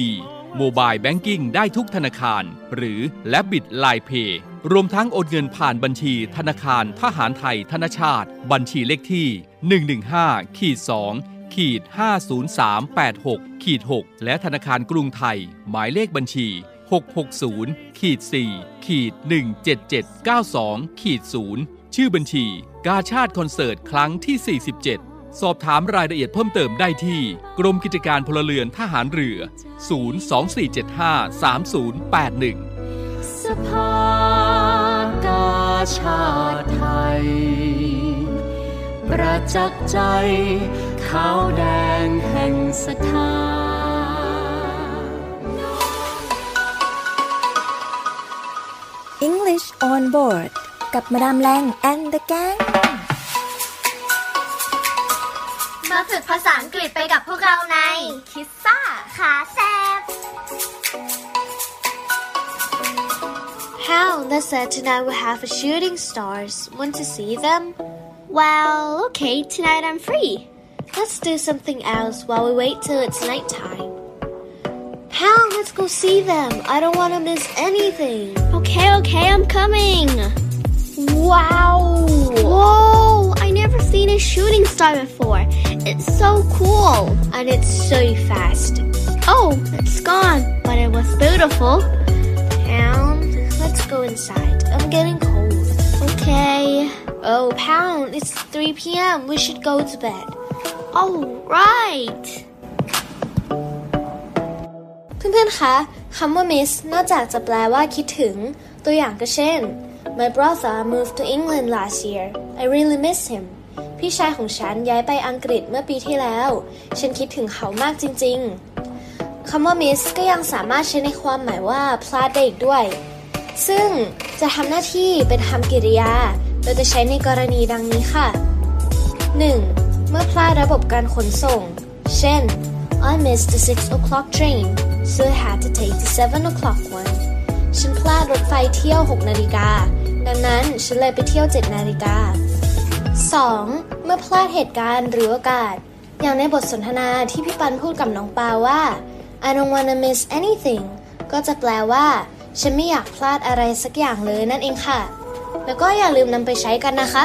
โมบายแบงกิ้งได้ทุกธนาคาร หรือและบิดไลเพย์ รวมทั้งโอนเงินผ่านบัญชีธนาคารทหารไทยธนชาติ บัญชีเลขที่ 115ขีด2ขีด50386ขีด6และธนาคารกรุงไทย หมายเลขบัญชี 660ขีด4ขีด17792ขีด0ชื่อบัญชี กาชาติคอนเสิร์ตครั้งที่ 47สอบถามรายละเอียดเพิ่มเติมได้ที่ กรมกิจการพลเรือนทหารเรือ 024753081 ภากาชาติไทย ประจักษ์ใจขาวแดงแห่งศรัทธา English on board กับมาดามแรง and the gang มาฝึกภาษาอังกฤษไปกับพวกเราในคิสซ่าขาแซ บ How they said tonight we have a shooting stars. Want to see them? Well, okay, tonight I'm free. Let's do something else while we wait till it's nighttime. Pound, let's go see them. I don't want to miss anything. Okay, okay, I'm coming. Wow. Whoa, I never seen a shooting star before. It's so cool. And it's so fast. Oh, it's gone. But it was beautiful. Pound, let's go inside. I'm getting cold. Okay. Oh, Pound, it's 3 p.m. We should go to bed. Oh, right. เพื่อนๆ คะ คำว่า miss นอกจากจะแปลว่าคิดถึง ตัวอย่างก็เช่น My brother moved to England last year. I really miss him. พี่ชายของฉันย้ายไปอังกฤษเมื่อปีที่แล้ว ฉันคิดถึงเขามากจริงๆ คำว่า miss ก็ยังสามารถใช้ในความหมายว่าพลาดได้อีกด้วย ซึ่งจะทำหน้าที่เป็นคำกริยา โดยจะใช้ในกรณีดังนี้ค่ะ 1. เมื่อพลาดระบบการขนส่ง เช่น I missed the 6 o'clock train so I had to take the 7 o'clock one ฉันพลาดรถไฟเที่ยว 6 นาฬิกา ดังนั้นฉันเลยไปเที่ยว 7 นาฬิกา 2. เมื่อพลาดเหตุการณ์หรือโอกาส อย่างในบทสนทนาที่พี่ปันพูดกับน้องปาว่า I don't wanna miss anything ก็จะแปลว่า ฉันไม่อยากพลาดอะไรสักอย่างเลยนั่นเองค่ะ แล้วก็อย่าลืมนำไปใช้กันนะคะ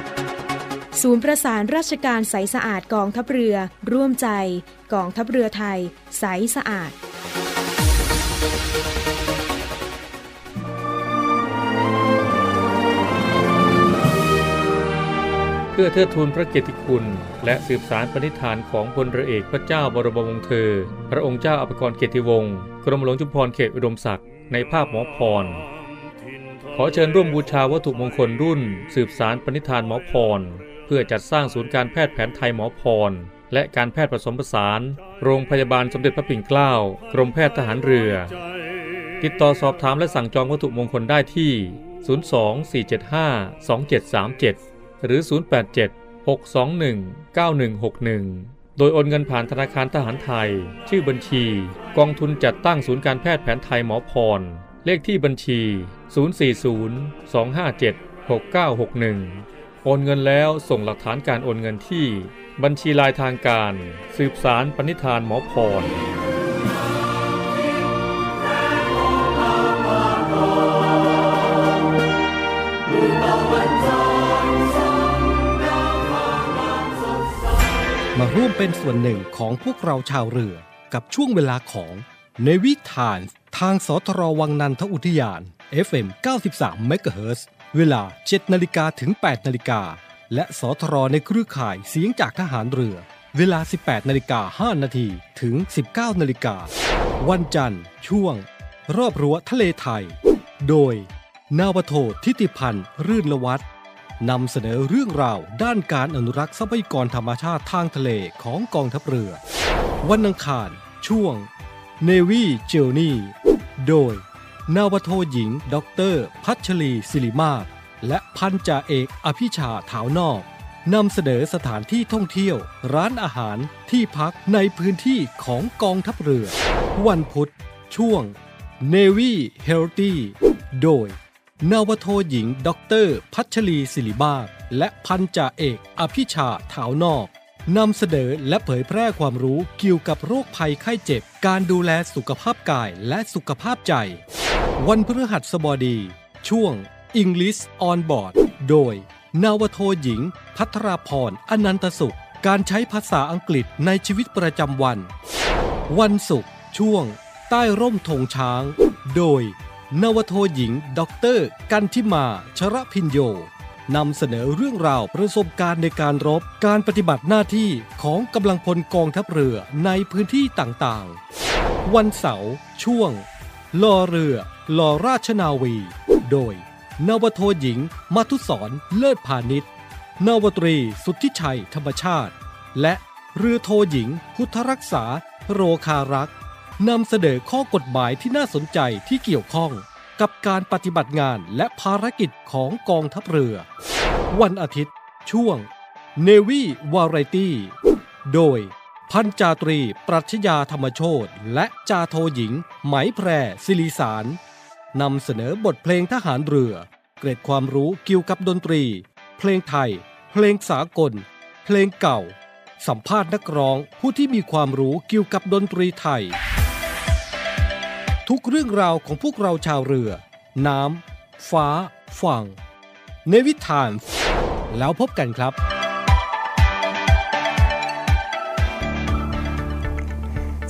ศูนย์ประสานราชการใสสะอาดกองทัพเรือ ร่วมใจ กองทัพเรือไทย ใสสะอาด เพื่อเทิดทูนพระเกียรติคุณ และสืบสารปณิธานของพลเรือเอกพระเจ้าบรมวงศ์เธอ พระองค์เจ้าอภิกรเกียรติวงศ์กรมหลวงจุฬาภรณ์เขตอุดมศักดิ์ในภาพหมอพรขอเชิญร่วมบูชาวัตถุมงคลรุ่น สืบสารปณิธานหมอพร พื่อจัดสร้างศูนย์การแพทย์แผนไทยหมอพร และการแพทย์ผสมผสาน โรงพยาบาลสมเด็จพระปิ่นเกล้า กรมแพทย์ทหารเรือ ติดต่อสอบถามและสั่งจองวัตถุมงคลได้ที่ 024752737 หรือ 087 621 9161โดยโอนเงินผ่านธนาคารทหารไทย ชื่อบัญชี กองทุนจัดตั้งศูนย์การแพทย์แผนไทยหมอพร เลขที่บัญชี 040 257 6961 โอนเงินแล้วส่งหลักฐานการโอนเงินที่ บัญชีลายทางการ สืบสารปณิธานหมอพรมาร่วมเป็นส่วนหนึ่งของพวกเราชาวเรือกับช่วงเวลาของในวิถานทางสทรวังนันทอุทยาน FM 93 MHz เวลา7นาฬิกาถึง 8นาฬิกา และสทรในเครือข่ายเสียงจากทหารเรือ เวลา 18นาฬิกา5นาทีถึง 19นาฬิกา วันจันทร์ ช่วง รอบรั้วทะเลไทย โดย นาวโททิติพันธ์รื่นละวัฒน์นำเสนอเรื่องราวด้านการอนุรักษ์ทรัพยากรธรรมชาติทางทะเลของกองทัพเรือ วันอังคาร ช่วง Navy Journey โดย นาวาโทหญิงด็อกเตอร์พัชรีศิริมาศและพันจ่าเอกอภิชาถาวนอกนำเสนอสถานที่ท่องเที่ยว ร้านอาหารที่พักในพื้นที่ของกองทัพเรือ วันพุธ ช่วง Navy Healthy โดย นาวาโทหญิงด็อกเตอร์พัชรีศิริมาศและพันจ่าเอกอภิชาถาวนอก นำเสนอและเผยแพร่ความรู้เกี่ยวกับโรคภัยไข้เจ็บ การดูแลสุขภาพกายและสุขภาพใจ วันพฤหัสบดี ช่วง English on Board โดย นาวาโทหญิง พัทราพรอนันตสุข การใช้ภาษาอังกฤษในชีวิตประจำวัน วันศุกร์ช่วง ใต้ร่มธงช้าง โดย นาวาโทหญิงด็อกเตอร์กันทิมา ชระพินโย นำเสนอเรื่องราวประสบการณ์ในการรบ การปฏิบัติหน้าที่ของกำลังพลกองทัพเรือในพื้นที่ต่างๆ วันเสาร์ช่วงรอเรือรอราชนาวี โดย นาวาโทหญิง มัทุศรเลิศพาณิชย์นาวาตรีสุทธิชัยธรรมชาติ และเรือโทหญิง พุทธรักษา โรคารักษ์นำเสนอข้อกฎหมายที่น่าสนใจที่เกี่ยวข้อง กับการปฏิบัติงานและภารกิจของกองทัพเรือ วันอาทิตย์ ช่วง Navy Variety โดยพันจาตรี ปรัชญาธรรมโชตและจาโทหญิง ไหมแพรศิริสารนำเสนอบทเพลงทหารเรือ เกร็ดความรู้เกี่ยวกับดนตรี เพลงไทย เพลงสากล เพลงเก่า สัมภาษณ์นักร้องผู้ที่มีความรู้เกี่ยวกับดนตรีไทย ทุกเรื่องราวของพวกเราชาวเรือ น้ำ ฟ้า ฝั่ง เนวิทาน แล้วพบกันครับ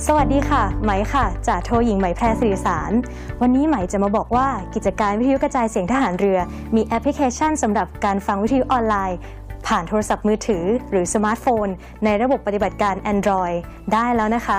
สวัสดีค่ะ ไหมค่ะจากโทหญิงไหมแพรสิริสาร วันนี้ไหมจะมาบอกว่ากิจการวิทยุกระจายเสียงทหารเรือ มีแอปพลิเคชันสำหรับการฟังวิทยุออนไลน์ผ่านโทรศัพท์มือถือหรือสมาร์ทโฟน ในระบบปฏิบัติการ Android ได้แล้วนะคะ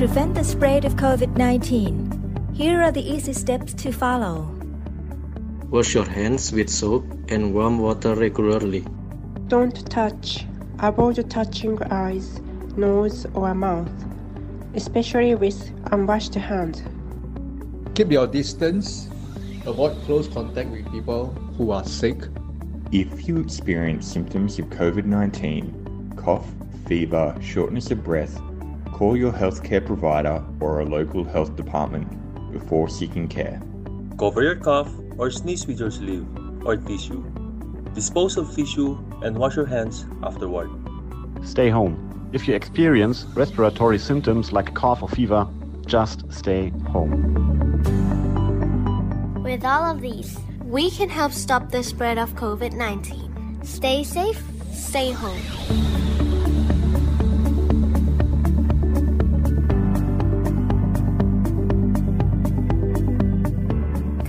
prevent the spread of COVID 19, here are the easy steps to follow. Wash your hands with soap and warm water regularly. Don't touch. Avoid touching eyes, nose, or mouth, especially with unwashed hands. Keep your distance. Avoid close contact with people who are sick. If you experience symptoms of COVID 19, cough, fever, shortness of breath, call your healthcare provider or a local health department before seeking care. Cover your cough or sneeze with your sleeve or tissue. Dispose of tissue and wash your hands afterward. Stay home. If you experience respiratory symptoms like cough or fever, just stay home. With all of these, we can help stop the spread of COVID 19. Stay safe, stay home.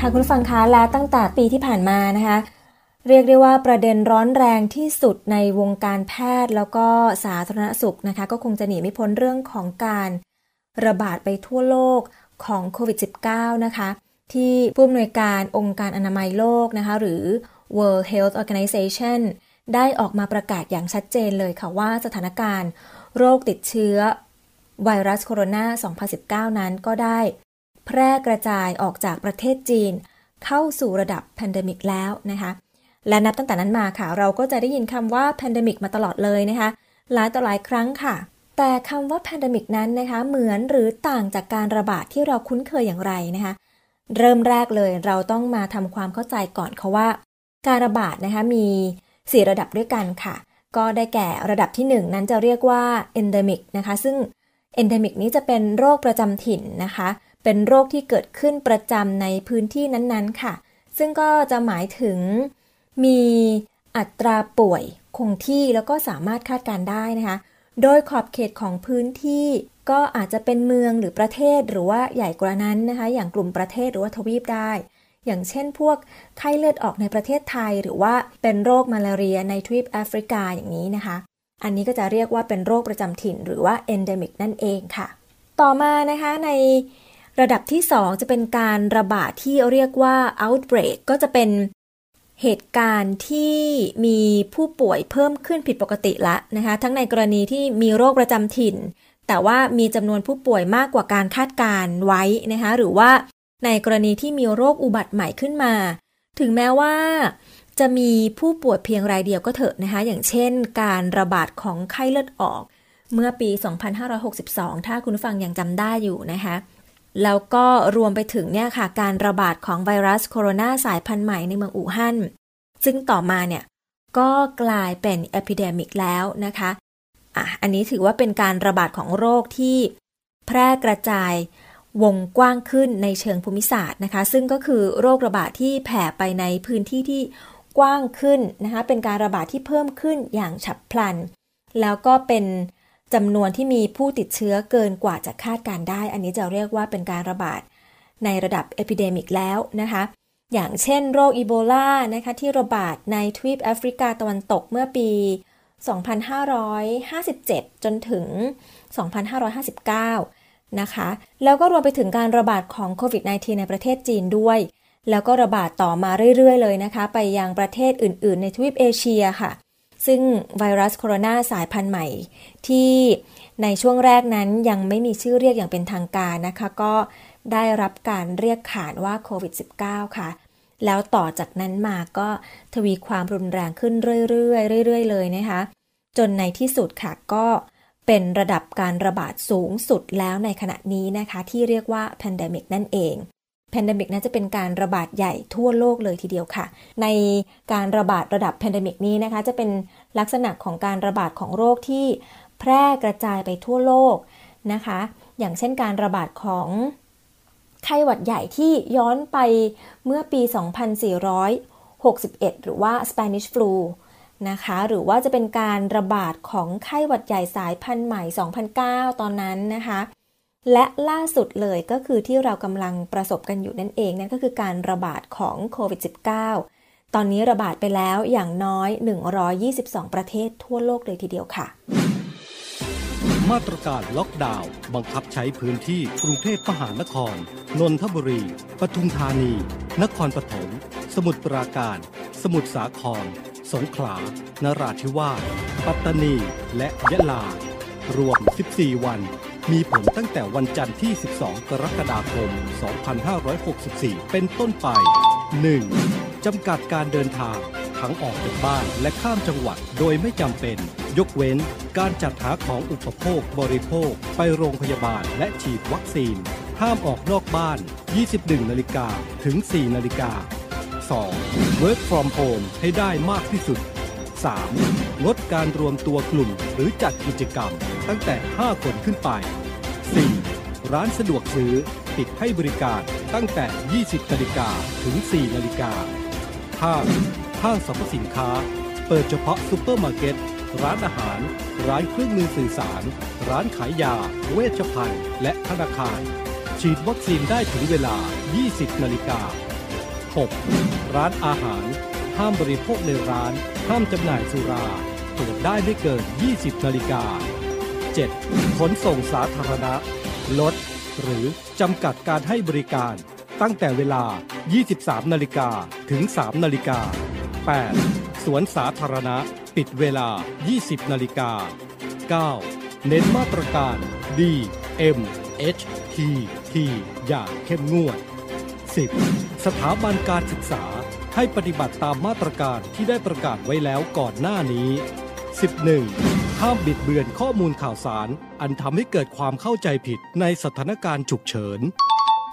ค่ะคุณฟังคะและตั้งแต่ปีที่ผ่านมานะคะ เรียกได้ว่าประเด็นร้อนแรงที่สุดในวงการแพทย์แล้วก็สาธารณสุขนะคะ ก็คงจะหนีไม่พ้นเรื่องของการระบาดไปทั่วโลกของโควิด -19 นะคะ ที่ผู้อำนวยการองค์การอนามัยโลกนะคะ หรือ World Health Organization ได้ออกมาประกาศอย่างชัดเจนเลยค่ะว่าสถานการณ์ โรคติดเชื้อไวรัสโคโรนา 2019 นั้นก็ได้ แพร่กระจายออกจากประเทศจีน เข้าสู่ระดับ pandemic แล้วนะคะและนับตั้งแต่นั้นมาค่ะ เราก็จะได้ยินคำว่า pandemic มาตลอดเลยนะคะหลายต่อหลายครั้งค่ะ แต่คำว่า pandemic นั้นนะคะเหมือนหรือต่างจากการระบาดที่เราคุ้นเคยอย่างไรนะคะเริ่มแรกเลยเราต้องมาทำความเข้าใจก่อนค่ะว่า การระบาดนะคะมี 4 ระดับด้วยกันค่ะ ก็ได้แก่ระดับที่ 1 นั้นจะเรียกว่า endemic นะคะ ซึ่ง endemic นี้จะเป็นโรคประจำถิ่นนะคะ เป็นโรคที่เกิดขึ้นประจำในพื้นที่นั้นๆค่ะ ซึ่งก็จะหมายถึงมีอัตราป่วยคงที่แล้วก็สามารถคาดการได้นะคะ โดยขอบเขตของพื้นที่ก็อาจจะเป็นเมืองหรือประเทศหรือว่าใหญ่กว่านั้นนะคะ อย่างกลุ่มประเทศหรือว่าทวีปได้ อย่างเช่นพวกไข้เลือดออกในประเทศไทย หรือว่าเป็นโรคมาลาเรียในทวีปแอฟริกาอย่างนี้นะคะ อันนี้ก็จะเรียกว่าเป็นโรคประจำถิ่น หรือว่า endemic นั่นเองค่ะ ต่อมานะคะใน ระดับที่ 2 จะเป็นการระบาดที่เรียกว่า outbreak ก็จะเป็นเหตุการณ์ที่มีผู้ป่วยเพิ่มขึ้นผิดปกติละนะคะ ทั้งในกรณีที่มีโรคประจำถิ่น แต่ว่ามีจำนวนผู้ป่วยมากกว่าการคาดการไว้นะคะ หรือว่าในกรณีที่มีโรคอุบัติใหม่ขึ้นมา ถึงแม้ว่าจะมีผู้ป่วยเพียงรายเดียวก็เถอะนะคะ อย่างเช่น การระบาดของไข้เลือดออก เมื่อปี 2562 ถ้าคุณฟังยังจำได้อยู่นะคะ แล้วก็รวมไปถึงเนี่ยค่ะการระบาดของไวรัสโคโรนาสายพันธุ์ใหม่ในเมืองอู่ฮั่น ซึ่งต่อมาเนี่ยก็กลายเป็น epidemic แล้วนะคะอะอันนี้ถือว่าเป็นการระบาดของโรคที่แพร่กระจายวงกว้างขึ้นในเชิงภูมิศาสตร์นะคะ ซึ่งก็คือโรคระบาดที่แผ่ไปในพื้นที่ที่กว้างขึ้นนะคะ เป็นการระบาดที่เพิ่มขึ้นอย่างฉับพลัน แล้วก็เป็น จำนวนที่มีผู้ติดเชื้อเกินกว่าจะคาดการณ์ได้ อันนี้จะเรียกว่าเป็นการระบาดในระดับ epidemic แล้วนะคะ อย่างเช่นโรคอีโบลานะคะที่ระบาดในทวีปแอฟริกาตะวันตกเมื่อปี 2557 จนถึง 2559 นะคะ แล้วก็รวมไปถึงการระบาดของโควิด -19 ในประเทศจีนด้วย แล้วก็ระบาดต่อมาเรื่อยๆ เลยนะคะ ไปยังประเทศอื่นๆ ในทวีปเอเชียค่ะ ซึ่งไวรัสโคโรนาสายพันธุ์ใหม่ ที่ในช่วงแรกนั้นยังไม่มีชื่อเรียกอย่างเป็นทางการนะคะ ก็ได้รับการเรียกขานว่าโควิด -19 ค่ะ แล้วต่อจากนั้นมาก็ทวีความรุนแรงขึ้นเรื่อยๆเรื่อยๆเลยนะคะ จนในที่สุดค่ะก็เป็นระดับการระบาดสูงสุดแล้วในขณะนี้นะคะ ที่เรียกว่า pandemic นั่นเอง pandemic น่าจะเป็นการระบาดใหญ่ทั่วโลกเลยทีเดียวค่ะ ในการระบาดระดับ pandemic นี้นะคะ จะเป็นลักษณะของการระบาดของโรคที่แพร่กระจายไปทั่วโลกนะคะ อย่างเช่นการระบาดของไข้หวัดใหญ่ที่ย้อนไปเมื่อปี 2461 หรือว่า Spanish flu นะคะ หรือว่าจะเป็นการระบาดของไข้หวัดใหญ่สายพันธุ์ใหม่ 2009 ตอนนั้นนะคะ และล่าสุดเลยก็คือที่เรากำลังประสบกันอยู่นั่นเองนั่นก็คือการระบาดของโควิด -19 ตอนนี้ระบาดไปแล้วอย่างน้อย 122 ประเทศทั่วโลกเลยทีเดียวค่ะ มาตรการล็อกดาวน์บังคับใช้พื้นที่กรุงเทพมหานคร นนทบุรี ปทุมธานี นครปฐม สมุทรปราการ สมุทรสาคร สงขลา นราธิวาส ปัตตานี และยะลา รวม 14 วัน มีผลตั้งแต่วันจันทร์ที่ 12 กรกฎาคม 2564 เป็นต้นไป 1. จำกัดการเดินทาง ทั้งออกจากบ้านและข้ามจังหวัดโดยไม่จำเป็น ยกเว้นการจัดหาของอุปโภคบริโภค ไปโรงพยาบาลและฉีดวัคซีน ห้ามออกนอกบ้าน 21 นาฬิกาถึง 4 นาฬิกา 2. Work from home ให้ได้มากที่สุด 3. งดการรวมตัวกลุ่มหรือจัดกิจกรรมตั้งแต่ 5 คนขึ้นไป 4. ร้านสะดวกซื้อปิดให้บริการตั้งแต่ 20นาฬิกาถึง 4นาฬิกา 5. ห้างสรรพสินค้า เปิดเฉพาะซูเปอร์มาร์เก็ต ร้านอาหาร ร้านเครื่องมือสื่อสาร ร้านขายยา เวชภัณฑ์ และธนาคาร ฉีดวัคซีนได้ถึงเวลา 20นาฬิกา 6. ร้านอาหาร ห้ามบริโภคในร้าน ห้ามจำหน่ายสุราเปิดได้ไม่เกิน 20 นาฬิกา 7. ขนส่งสาธารณะ ลด หรือจำกัดการให้บริการ ตั้งแต่เวลา 23 นาฬิกาถึง 3 นาฬิกา 8. สวนสาธารณะ ปิดเวลา 20 นาฬิกา 9. เน้นมาตรการ D M H T T อย่างเข้มงวด 10. สถาบันการศึกษา ให้ปฏิบัติตามมาตรการที่ได้ประกาศไว้แล้วก่อนหน้านี้ 11. ห้ามบิดเบือนข้อมูลข่าวสาร อันทำให้เกิดความเข้าใจผิดในสถานการณ์ฉุกเฉิน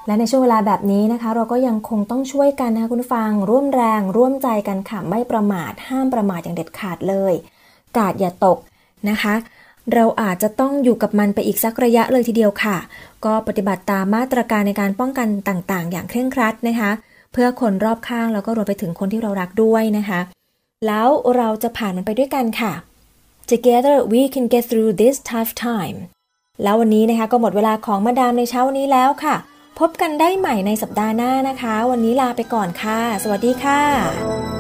และในช่วงเวลาแบบนี้นะคะ เราก็ยังคงต้องช่วยกันนะคะคุณฟัง ร่วมแรงร่วมใจกันค่ะไม่ประมาทห้ามประมาทอย่างเด็ดขาดเลย กาดอย่าตกนะคะ เราอาจจะต้องอยู่กับมันไปอีกสักระยะเลยทีเดียวค่ะ ก็ปฏิบัติตามมาตรการในการป้องกันต่างๆ อย่างเคร่งครัดนะคะ เพื่อคนรอบข้างแล้วก็รวมไปถึงคนที่เรารักด้วยนะคะ แล้วเราจะผ่านมันไปด้วยกันค่ะ Together we can get through this tough time แล้ววันนี้นะคะก็หมดเวลาของมาดามในเช้าวันนี้แล้วค่ะ พบกันได้ใหม่ในสัปดาห์หน้านะคะ วันนี้ลาไปก่อนค่ะ สวัสดีค่ะ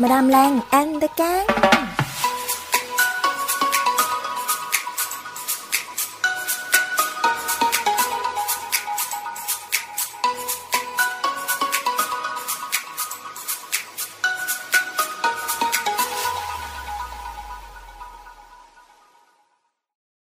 มาดามแรง